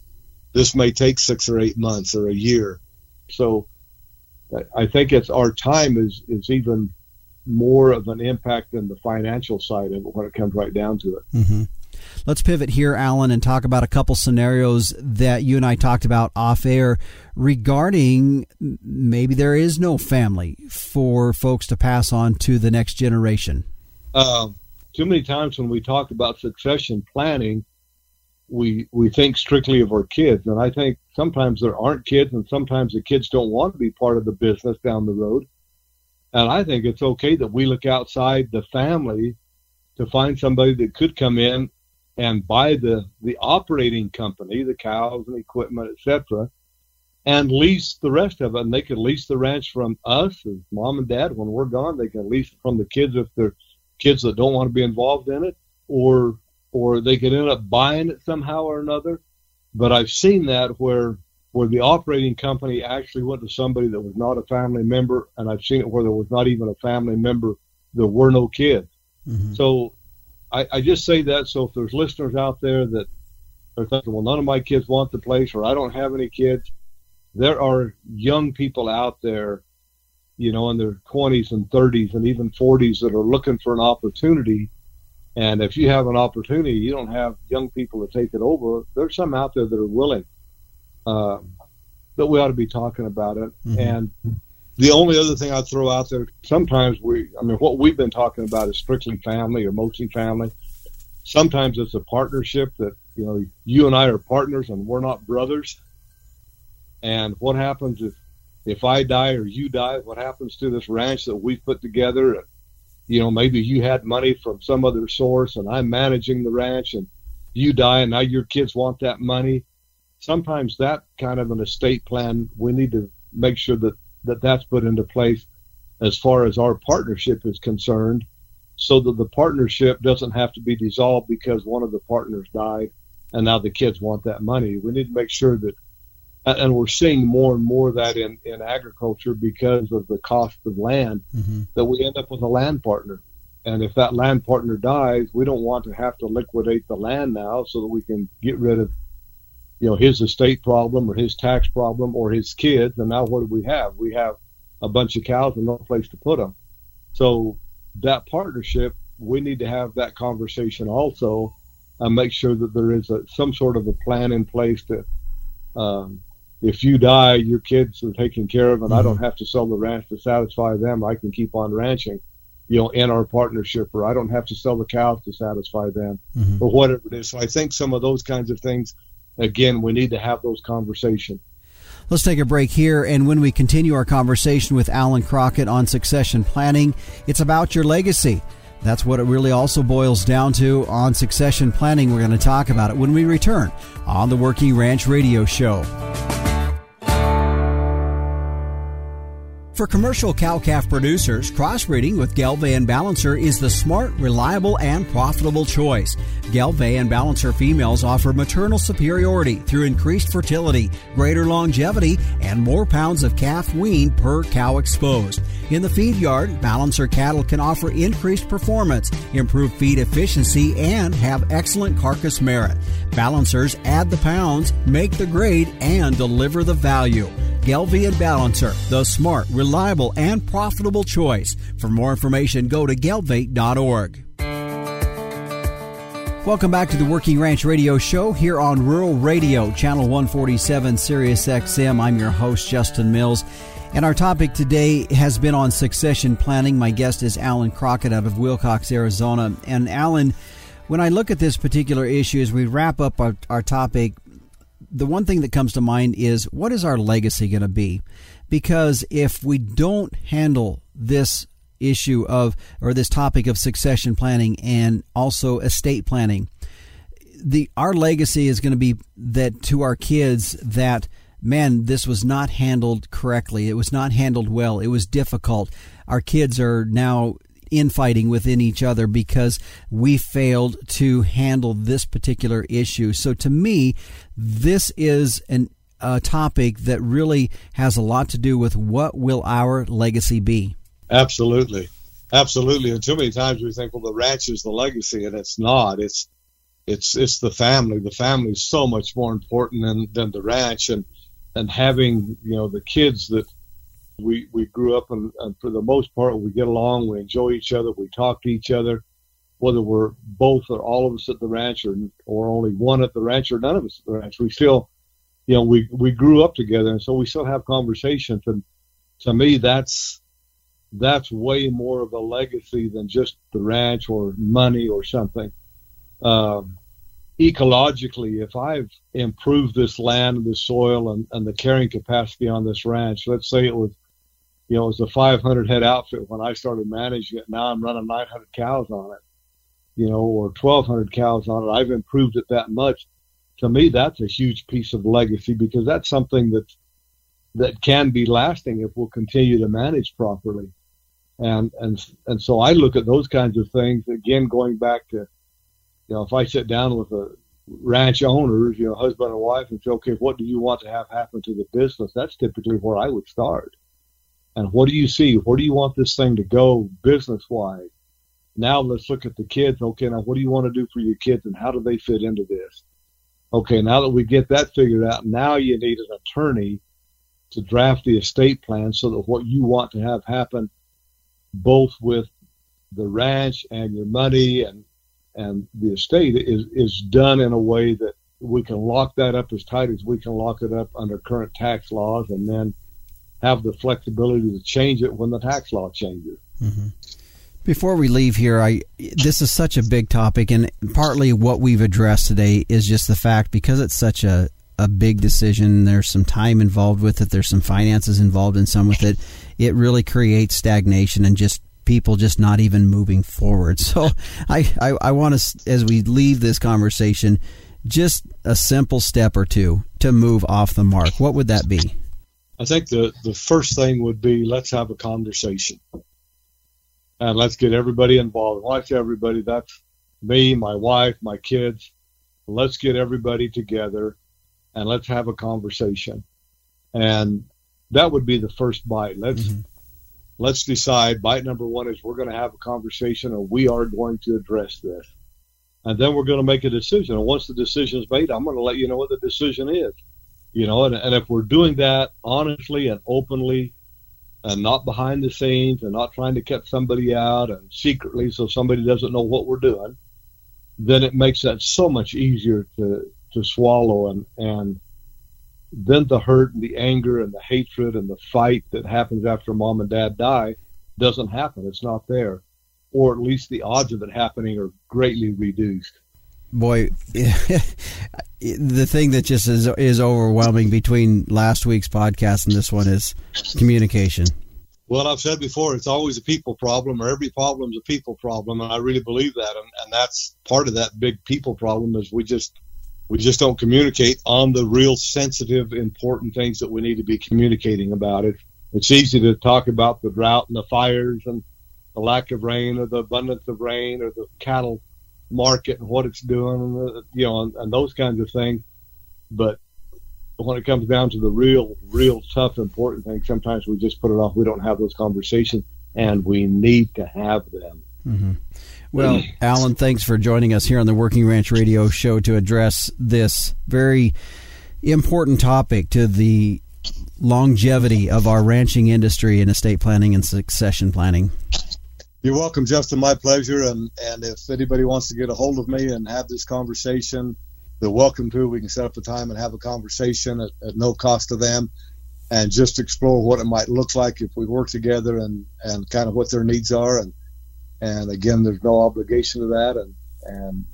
Speaker 2: this may take six or eight months or a year. So I think it's our time is, is even more of an impact than the financial side of it when it comes right down to it.
Speaker 1: Mm-hmm. Let's pivot here, Alan, and talk about a couple scenarios that you and I talked about off air regarding maybe there is no family for folks to pass on to the next generation.
Speaker 2: Uh, too many times when we talk about succession planning, we we think strictly of our kids, and I think sometimes there aren't kids, and sometimes the kids don't want to be part of the business down the road. And I think it's okay that we look outside the family to find somebody that could come in and buy the the operating company, the cows and equipment, etc., and lease the rest of it. And they could lease the ranch from us as mom and dad when we're gone. They can lease it from the kids if they're kids that don't want to be involved in it, or or they could end up buying it somehow or another. But I've seen that where where the operating company actually went to somebody that was not a family member, and I've seen it where there was not even a family member. There were no kids. Mm-hmm. So I, I just say that so if there's listeners out there that are thinking, well, none of my kids want the place, or I don't have any kids, there are young people out there you know, in their 20s and 30s and even 40s that are looking for an opportunity. And if you have an opportunity, you don't have young people to take it over. There's some out there that are willing. Uh, that we ought to be talking about it. Mm-hmm. And the only other thing I'd throw out there, sometimes we, I mean, what we've been talking about is strictly family or mostly family. Sometimes it's a partnership that, you know, you and I are partners and we're not brothers. And what happens if, if I die or you die, what happens to this ranch that we've put together? And, You know, maybe you had money from some other source and I'm managing the ranch and you die and now your kids want that money. Sometimes that kind of an estate plan, we need to make sure that, that that's put into place as far as our partnership is concerned so that the partnership doesn't have to be dissolved because one of the partners died and now the kids want that money. We need to make sure that, and we're seeing more and more of that in, in agriculture because of the cost of land, mm-hmm. that we end up with a land partner. And if that land partner dies, we don't want to have to liquidate the land now so that we can get rid of, you know, his estate problem or his tax problem or his kids. And now what do we have? We have a bunch of cows and no place to put them. So that partnership, we need to have that conversation also and make sure that there is a, some sort of a plan in place to, um, if you die, your kids are taken care of, and mm-hmm. I don't have to sell the ranch to satisfy them. I can keep on ranching you know, in our partnership, or I don't have to sell the cows to satisfy them, mm-hmm. or whatever it is. So I think some of those kinds of things, again, we need to have those conversations.
Speaker 1: Let's take a break here, and when we continue our conversation with Alan Crockett on succession planning, it's about your legacy. That's what it really also boils down to on succession planning. We're going to talk about it when we return on the Working Ranch Radio Show. For commercial cow-calf producers, crossbreeding with and Balancer is the smart, reliable, and profitable choice. And Balancer females offer maternal superiority through increased fertility, greater longevity, and more pounds of calf weaned per cow exposed. In the feed yard, Balancer cattle can offer increased performance, improved feed efficiency, and have excellent carcass merit. Balancers add the pounds, make the grade, and deliver the value. Gelbvieh Balancer, the smart, reliable, and profitable choice. For more information, go to gelbvieh.org. Welcome back to the Working Ranch Radio Show here on Rural Radio, Channel 147, Sirius XM. I'm your host, Justin Mills. And our topic today has been on succession planning. My guest is Alan Crockett out of Willcox, Arizona. And Alan, when I look at this particular issue as we wrap up our, our topic, the one thing that comes to mind is what is our legacy going to be? Because if we don't handle this issue of or this topic of succession planning and also estate planning, the our legacy is going to be that to our kids that man, this was not handled correctly. It was not handled well. It was difficult. Our kids are now infighting within each other because we failed to handle this particular issue. So to me, this is an a topic that really has a lot to do with what will our legacy be.
Speaker 2: Absolutely. Absolutely. And too many times we think, well, the ranch is the legacy, and it's not. It's it's it's the family. The family is so much more important than, than the ranch, and and having you know the kids that we we grew up and, and for the most part we get along we enjoy each other we talk to each other whether we're both or all of us at the ranch or or only one at the ranch or none of us at the ranch we still you know we we grew up together. And so we still have conversations. And to me that's that's way more of a legacy than just the ranch or money or something. Um, ecologically, if I've improved this land and the soil and, and the carrying capacity on this ranch, let's say it was you know, it was a 500 head outfit when I started managing it. Now I'm running 900 cows on it, you know, or 1,200 cows on it. I've improved it that much. To me, that's a huge piece of legacy because that's something that that can be lasting if we'll continue to manage properly. And and and so I look at those kinds of things again, going back to, you know, if I sit down with a ranch owners, you know, husband and wife, and say, okay, what do you want to have happen to the business? That's typically where I would start and what do you see? Where do you want this thing to go business wise? Now let's look at the kids. Okay, now what do you want to do for your kids and how do they fit into this? Okay, now that we get that figured out, now you need an attorney to draft the estate plan so that what you want to have happen both with the ranch and your money and and the estate is is done in a way that we can lock that up as tight as we can lock it up under current tax laws and then have the flexibility to change it when the tax law changes.
Speaker 1: Mm-hmm. Before we leave here, I this is such a big topic, and partly what we've addressed today is just the fact because it's such a a big decision. There's some time involved with it. There's some finances involved in some with it. It really creates stagnation and just people just not even moving forward. So I, I, I want to, as we leave this conversation, just a simple step or two to move off the mark. What would that be?
Speaker 2: I think the, the first thing would be let's have a conversation and let's get everybody involved. Watch everybody. That's me, my wife, my kids. Let's get everybody together and let's have a conversation. And that would be the first bite. Let's mm-hmm. let's decide. Bite number one is we're going to have a conversation and we are going to address this. And then we're going to make a decision. And once the decision is made, I'm going to let you know what the decision is. You know, and, and if we're doing that honestly and openly and not behind the scenes and not trying to cut somebody out and secretly so somebody doesn't know what we're doing, then it makes that so much easier to, to swallow and, and then the hurt and the anger and the hatred and the fight that happens after mom and dad die doesn't happen. It's not there. Or at least the odds of it happening are greatly reduced.
Speaker 1: Boy, the thing that just is is overwhelming between last week's podcast and this one is communication.
Speaker 2: Well, I've said before, it's always a people problem, or every problem is a people problem, and I really believe that, and, and that's part of that big people problem is we just we just don't communicate on the real sensitive, important things that we need to be communicating about. It it's easy to talk about the drought and the fires and the lack of rain, or the abundance of rain, or the cattle market and what it's doing, and you know, and, and those kinds of things. But when it comes down to the real, real tough, important things, sometimes we just put it off. We don't have those conversations, and we need to have them.
Speaker 1: Mm-hmm. Well, Alan, thanks for joining us here on the Working Ranch Radio Show to address this very important topic to the longevity of our ranching industry and estate planning and succession planning.
Speaker 2: You're welcome, Justin. My pleasure. And and if anybody wants to get a hold of me and have this conversation, they're welcome to. We can set up a time and have a conversation at, at no cost to them, and just explore what it might look like if we work together and and kind of what their needs are. And and again, there's no obligation to that. And and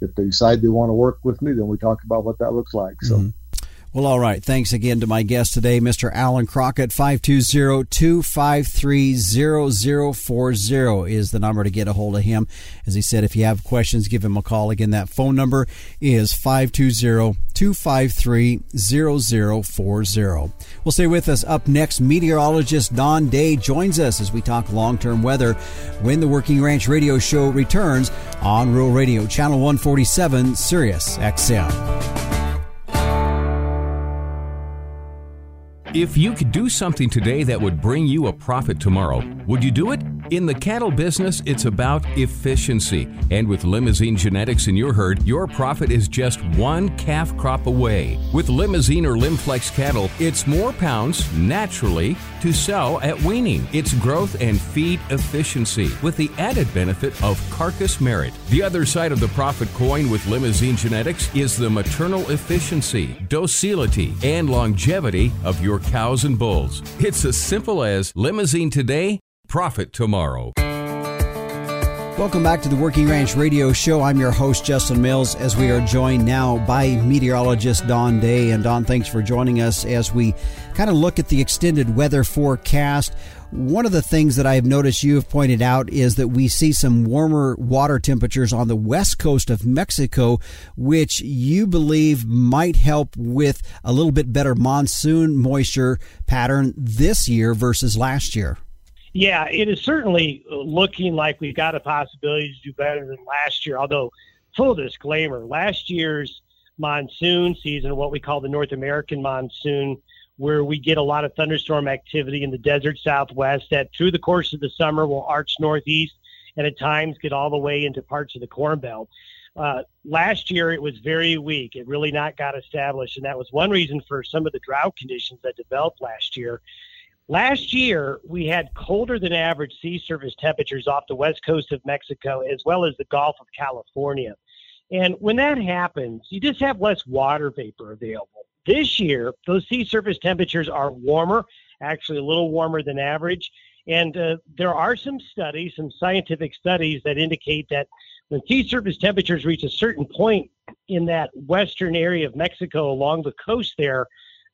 Speaker 2: if they decide they want to work with me, then we talk about what that looks like. So. Mm-hmm.
Speaker 1: Well, all right. Thanks again to my guest today, Mr. Alan Crockett. 520-253-0040 is the number to get a hold of him. As he said, if you have questions, give him a call. Again, that phone number is 520-253-0040. We'll stay with us. Up next, meteorologist Don Day joins us as we talk long-term weather when the Working Ranch Radio Show returns on Rural Radio, Channel 147, Sirius XM.
Speaker 4: If you could do something today that would bring you a profit tomorrow, would you do it? In the cattle business, it's about efficiency. And with Limousin genetics in your herd, your profit is just one calf crop away. With Limousin or Limflex cattle, it's more pounds naturally to sell at weaning. It's growth and feed efficiency with the added benefit of carcass merit. The other side of the profit coin with Limousin genetics is the maternal efficiency, docility, and longevity of your cows and bulls. It's as simple as Limousin today, profit tomorrow.
Speaker 1: Welcome back to the Working Ranch Radio Show. I'm your host, Justin Mills, as we are joined now by meteorologist Don Day. And Don, thanks for joining us as we kind of look at the extended weather forecast. One of the things that I have noticed you have pointed out is that we see some warmer water temperatures on the west coast of Mexico, which you believe might help with a little bit better monsoon moisture pattern this year versus last year.
Speaker 5: Yeah, it is certainly looking like we've got a possibility to do better than last year. Although, full disclaimer, last year's monsoon season, what we call the North American monsoon, where we get a lot of thunderstorm activity in the desert southwest that through the course of the summer will arch northeast and at times get all the way into parts of the Corn Belt. Uh, last year, it was very weak. It really not got established, and that was one reason for some of the drought conditions that developed last year. Last year, we had colder than average sea surface temperatures off the west coast of Mexico as well as the Gulf of California. And when that happens, you just have less water vapor available. This year, those sea surface temperatures are warmer actually a little warmer than average. And uh, there are some studies, some scientific studies that indicate that when sea surface temperatures reach a certain point in that western area of Mexico along the coast there,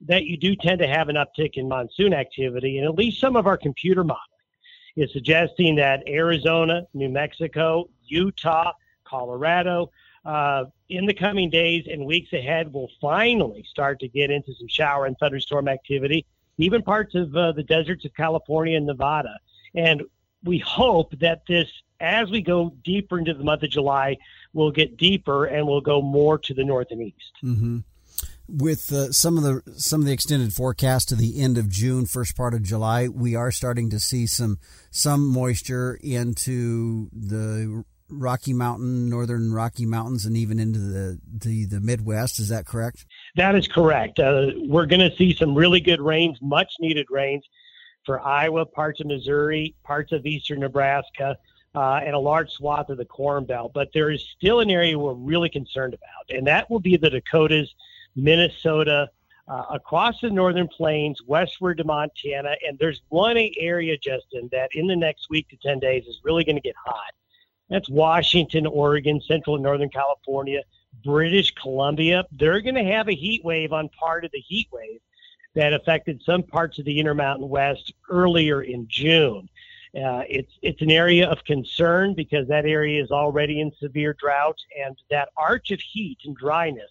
Speaker 5: that you do tend to have an uptick in monsoon activity. And at least some of our computer modeling is suggesting that Arizona, New Mexico, Utah, Colorado, uh, in the coming days and weeks ahead, will finally start to get into some shower and thunderstorm activity, even parts of uh, the deserts of California and Nevada. And we hope that this, as we go deeper into the month of July, will get deeper and will go more to the north and east.
Speaker 1: Mm-hmm with uh, some of the some of the extended forecast to the end of June, first part of July, we are starting to see some some moisture into the Rocky Mountain, northern Rocky Mountains, and even into the the, the Midwest. Is that correct?
Speaker 5: That is correct. Uh, we're going to see some really good rains, much needed rains for Iowa, parts of Missouri, parts of eastern Nebraska. Uh, and a large swath of the Corn Belt, but there is still an area we're really concerned about, and that will be the Dakotas, Minnesota, uh, across the northern plains, westward to Montana. And there's one area, Justin, that in the next week to 10 days is really going to get hot. That's Washington, Oregon, Central and Northern California, British Columbia. They're going to have a heat wave on part of the heat wave that affected some parts of the Intermountain West earlier in June. Uh, it's it's an area of concern because that area is already in severe drought, and that arch of heat and dryness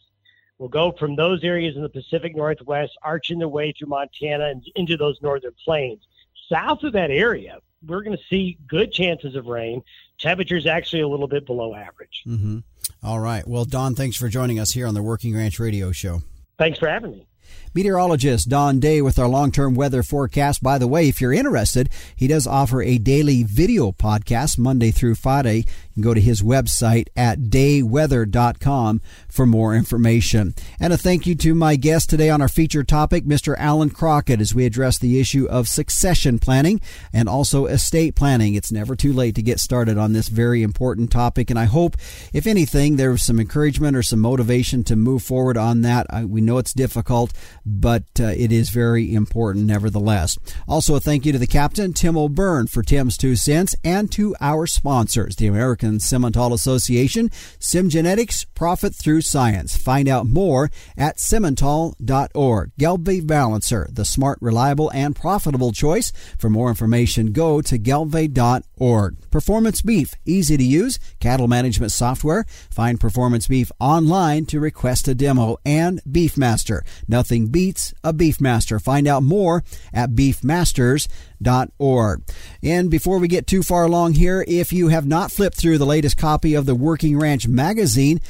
Speaker 5: will go from those areas in the Pacific Northwest, arching their way through Montana and into those northern plains. South of that area, we're going to see good chances of rain. Temperatures actually a little bit below average.
Speaker 1: Mm-hmm. All right. Well, Don, thanks for joining us here on the Working Ranch Radio Show.
Speaker 5: Thanks for having me.
Speaker 1: Meteorologist Don Day with our long term weather forecast. By the way, if you're interested, he does offer a daily video podcast Monday through Friday. Can go to his website at dayweather.com for more information. And a thank you to my guest today on our featured topic, Mr. Alan Crockett, as we address the issue of succession planning and also estate planning. It's never too late to get started on this very important topic. And I hope, if anything, there's some encouragement or some motivation to move forward on that. I, we know it's difficult but uh, it is very important nevertheless. Also, a thank you to the captain, Tim O'Byrne, for Tim's two cents, and to our sponsors, the American Simmental Association, SimGenetics, Profit Through Science. Find out more at simmental.org. Gelbvieh Balancer, the smart, reliable, and profitable choice. For more information, go to gelbvieh.org. Performance Beef, easy to use, cattle management software. Find Performance Beef online to request a demo, and Beefmaster. Nothing beats a Beefmaster. Find out more at beefmasters.org. And before we get too far along here, if you have not flipped through the latest copy of the Working Ranch magazine,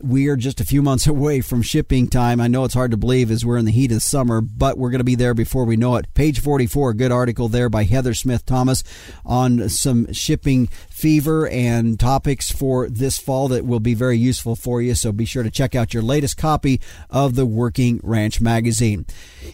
Speaker 1: we are just a few months away from shipping time. I know it's hard to believe as we're in the heat of summer, but we're going to be there before we know it. Page 44, good article there by Heather Smith Thomas on some shipping fever and topics for this fall that will be very useful for you. So be sure to check out your latest copy of the Working Ranch magazine.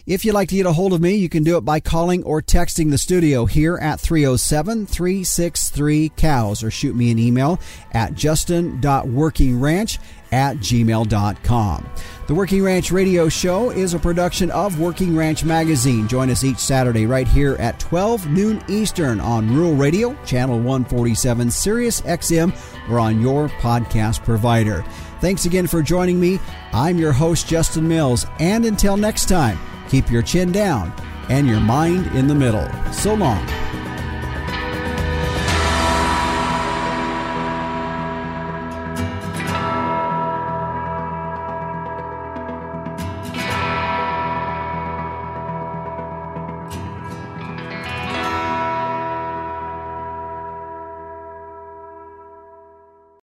Speaker 1: If you'd like to get a hold of me, you can do it by calling or texting the studio here at 307 363 COWS or shoot me an email at justin.workingranch at gmail.com. The Working Ranch Radio Show is a production of Working Ranch Magazine. Join us each Saturday right here at 12 noon Eastern on Rural Radio, Channel 147, Sirius XM, or on your podcast provider. Thanks again for joining me. I'm your host, Justin Mills, and until next time, keep your chin down and your mind in the middle. So long.